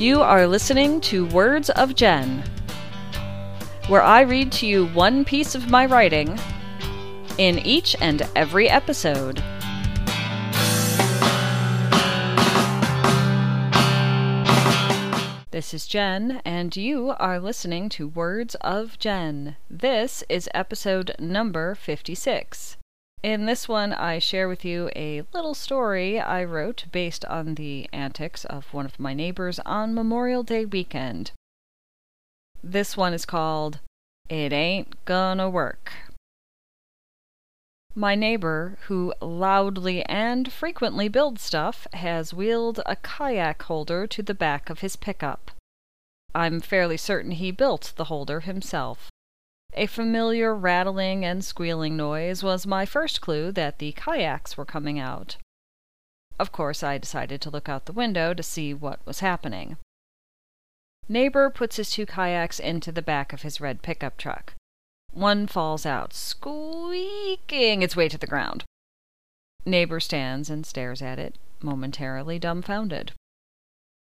You are listening to Words of Jen, where I read to you one piece of my writing in each and every episode. This is Jen, and you are listening to Words of Jen. This is episode number 56. In this one, I share with you a little story I wrote based on the antics of one of my neighbors on Memorial Day weekend. This one is called It Ain't Gonna Work. My neighbor, who loudly and frequently builds stuff, has wheeled a kayak holder to the back of his pickup. I'm fairly certain he built the holder himself. A familiar rattling and squealing noise was my first clue that the kayaks were coming out. Of course, I decided to look out the window to see what was happening. Neighbor puts his two kayaks into the back of his red pickup truck. One falls out, squeaking its way to the ground. Neighbor stands and stares at it, momentarily dumbfounded.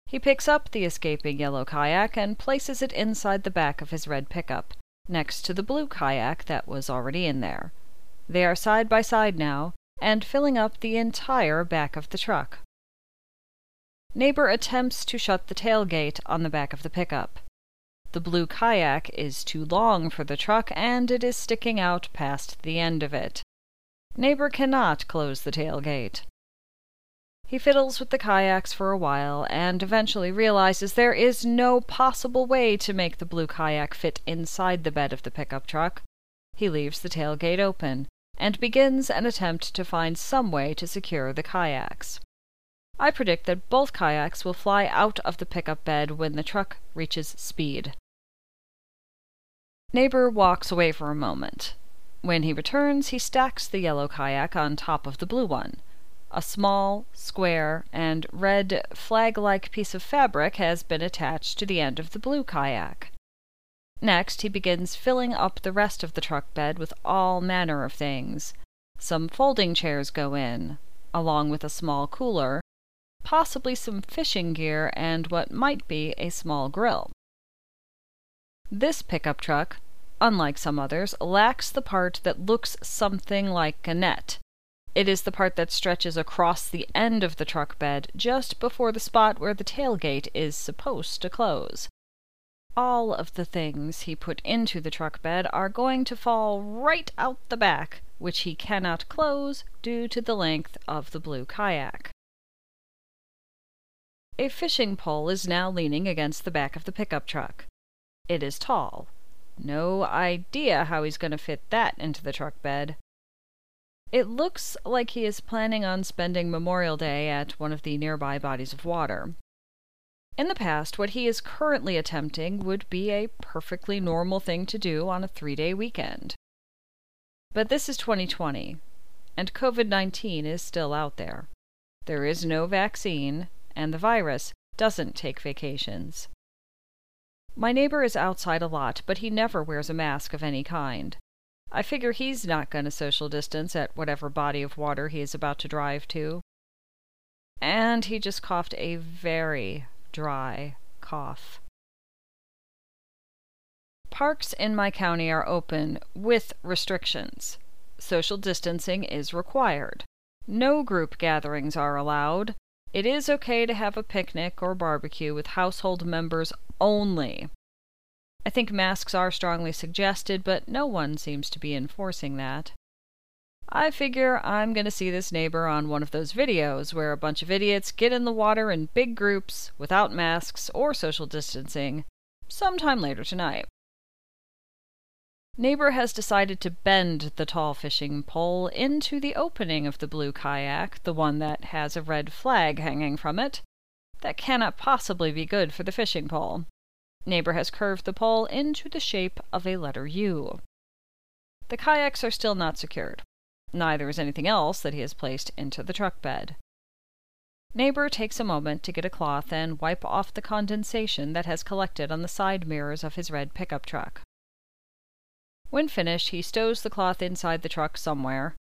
He picks up the escaping yellow kayak and places it inside the back of his red pickup next to the blue kayak that was already in there. They are side by side now, and filling up the entire back of the truck. Neighbor attempts to shut the tailgate on the back of the pickup. The blue kayak is too long for the truck and it is sticking out past the end of it. Neighbor cannot close the tailgate. He fiddles with the kayaks for a while and eventually realizes there is no possible way to make the blue kayak fit inside the bed of the pickup truck. He leaves the tailgate open and begins an attempt to find some way to secure the kayaks. I predict that both kayaks will fly out of the pickup bed when the truck reaches speed. Neighbor walks away for a moment. When he returns, he stacks the yellow kayak on top of the blue one. A small, square, and red flag-like piece of fabric has been attached to the end of the blue kayak. Next, he begins filling up the rest of the truck bed with all manner of things. Some folding chairs go in, along with a small cooler, possibly some fishing gear, and what might be a small grill. This pickup truck, unlike some others, lacks the part that looks something like a net. It is the part that stretches across the end of the truck bed just before the spot where the tailgate is supposed to close. All of the things he put into the truck bed are going to fall right out the back, which he cannot close due to the length of the blue kayak. A fishing pole is now leaning against the back of the pickup truck. It is tall. No idea how he's going to fit that into the truck bed. It looks like he is planning on spending Memorial Day at one of the nearby bodies of water. In the past, what he is currently attempting would be a perfectly normal thing to do on a three day weekend. But this is 2020, and COVID 19 is still out there. There is no vaccine, and the virus doesn't take vacations. My neighbor is outside a lot, but he never wears a mask of any kind. I figure he's not going to social distance at whatever body of water he is about to drive to. And he just coughed a very dry cough. Parks in my county are open with restrictions. Social distancing is required. No group gatherings are allowed. It is okay to have a picnic or barbecue with household members only. I think masks are strongly suggested, but no one seems to be enforcing that. I figure I'm going to see this neighbor on one of those videos where a bunch of idiots get in the water in big groups without masks or social distancing sometime later tonight. Neighbor has decided to bend the tall fishing pole into the opening of the blue kayak, the one that has a red flag hanging from it. That cannot possibly be good for the fishing pole. Neighbor has curved the pole into the shape of a letter U. The kayaks are still not secured. Neither is anything else that he has placed into the truck bed. Neighbor takes a moment to get a cloth and wipe off the condensation that has collected on the side mirrors of his red pickup truck. When finished, he stows the cloth inside the truck somewhere.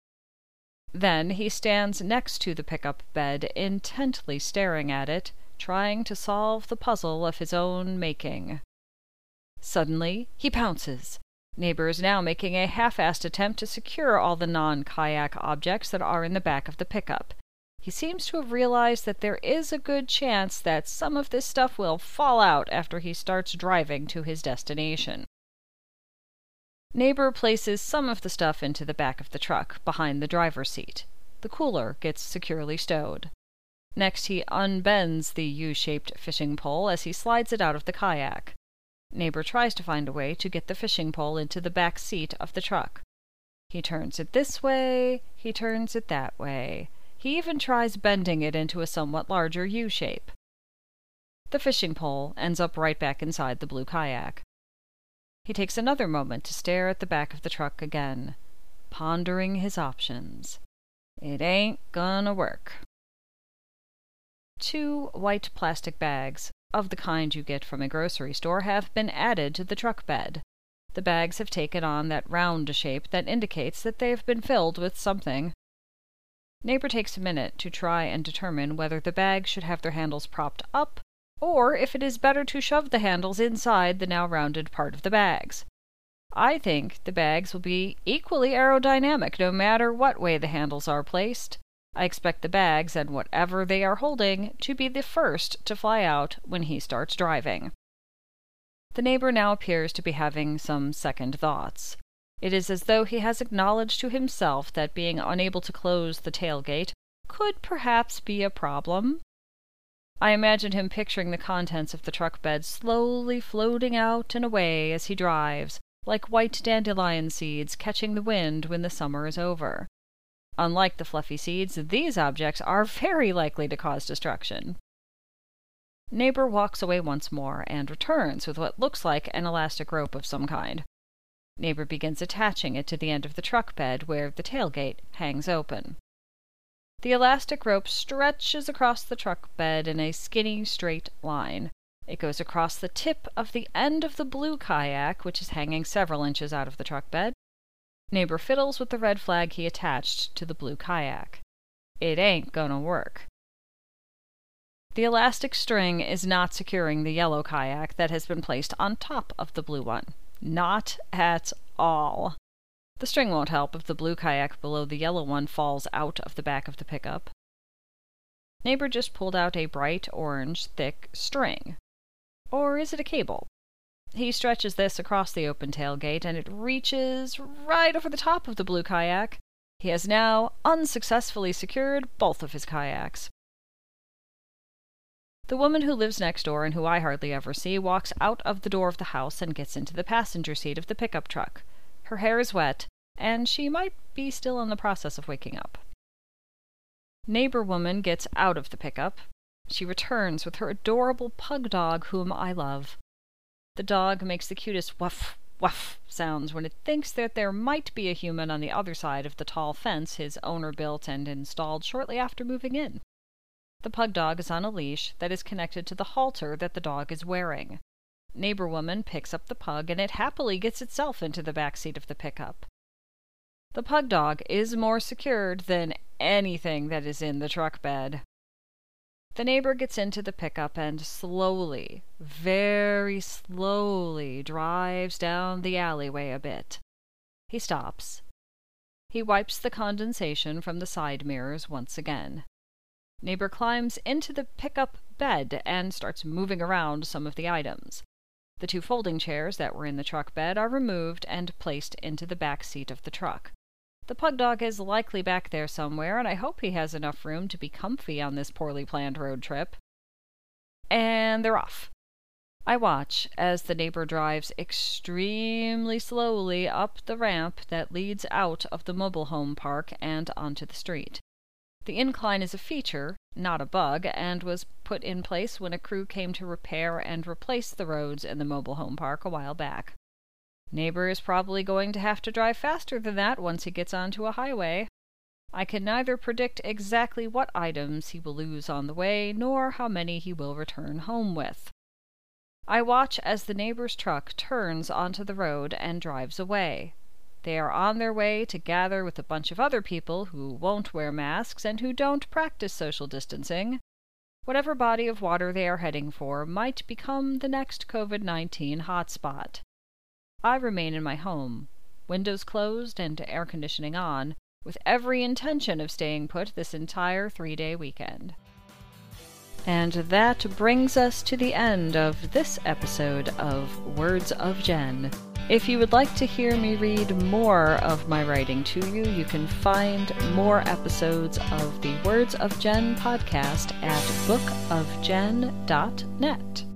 Then he stands next to the pickup bed, intently staring at it, trying to solve the puzzle of his own making. Suddenly, he pounces. Neighbor is now making a half-assed attempt to secure all the non-kayak objects that are in the back of the pickup. He seems to have realized that there is a good chance that some of this stuff will fall out after he starts driving to his destination. Neighbor places some of the stuff into the back of the truck, behind the driver's seat. The cooler gets securely stowed. Next, he unbends the U-shaped fishing pole as he slides it out of the kayak. Neighbor tries to find a way to get the fishing pole into the back seat of the truck. He turns it this way, he turns it that way. He even tries bending it into a somewhat larger U shape. The fishing pole ends up right back inside the blue kayak. He takes another moment to stare at the back of the truck again, pondering his options. It ain't gonna work. Two white plastic bags, of the kind you get from a grocery store, have been added to the truck bed. The bags have taken on that round shape that indicates that they have been filled with something. Neighbor takes a minute to try and determine whether the bags should have their handles propped up or if it is better to shove the handles inside the now rounded part of the bags. I think the bags will be equally aerodynamic no matter what way the handles are placed. I expect the bags and whatever they are holding to be the first to fly out when he starts driving. The neighbor now appears to be having some second thoughts. It is as though he has acknowledged to himself that being unable to close the tailgate could perhaps be a problem, I imagine him picturing the contents of the truck bed slowly floating out and away as he drives, like white dandelion seeds catching the wind when the summer is over. Unlike the fluffy seeds, these objects are very likely to cause destruction. Neighbor walks away once more and returns with what looks like an elastic rope of some kind. Neighbor begins attaching it to the end of the truck bed where the tailgate hangs open. The elastic rope stretches across the truck bed in a skinny, straight line. It goes across the tip of the end of the blue kayak, which is hanging several inches out of the truck bed. Neighbor fiddles with the red flag he attached to the blue kayak. It ain't gonna work. The elastic string is not securing the yellow kayak that has been placed on top of the blue one. Not at all. The string won't help if the blue kayak below the yellow one falls out of the back of the pickup. Neighbor just pulled out a bright orange, thick string. Or is it a cable? He stretches this across the open tailgate, and it reaches right over the top of the blue kayak. He has now unsuccessfully secured both of his kayaks. The woman who lives next door and who I hardly ever see walks out of the door of the house and gets into the passenger seat of the pickup truck. Her hair is wet, and she might be still in the process of waking up. Neighbor woman gets out of the pickup. She returns with her adorable pug dog, whom I love. The dog makes the cutest wuff, wuff sounds when it thinks that there might be a human on the other side of the tall fence his owner built and installed shortly after moving in. The pug dog is on a leash that is connected to the halter that the dog is wearing. Neighbor woman picks up the pug and it happily gets itself into the back seat of the pickup. The pug dog is more secured than anything that is in the truck bed. The neighbor gets into the pickup and slowly, very slowly, drives down the alleyway a bit. He stops. He wipes the condensation from the side mirrors once again. Neighbor climbs into the pickup bed and starts moving around some of the items. The two folding chairs that were in the truck bed are removed and placed into the back seat of the truck. The pug dog is likely back there somewhere, and I hope he has enough room to be comfy on this poorly planned road trip. And they're off. I watch as the neighbor drives extremely slowly up the ramp that leads out of the mobile home park and onto the street. The incline is a feature, not a bug, and was put in place when a crew came to repair and replace the roads in the mobile home park a while back. Neighbor is probably going to have to drive faster than that once he gets onto a highway. I can neither predict exactly what items he will lose on the way, nor how many he will return home with. I watch as the neighbor's truck turns onto the road and drives away. They are on their way to gather with a bunch of other people who won't wear masks and who don't practice social distancing. Whatever body of water they are heading for might become the next COVID 19 hotspot. I remain in my home, windows closed and air conditioning on, with every intention of staying put this entire three day weekend. And that brings us to the end of this episode of Words of Jen. If you would like to hear me read more of my writing to you, you can find more episodes of the Words of Jen podcast at bookofjen.net.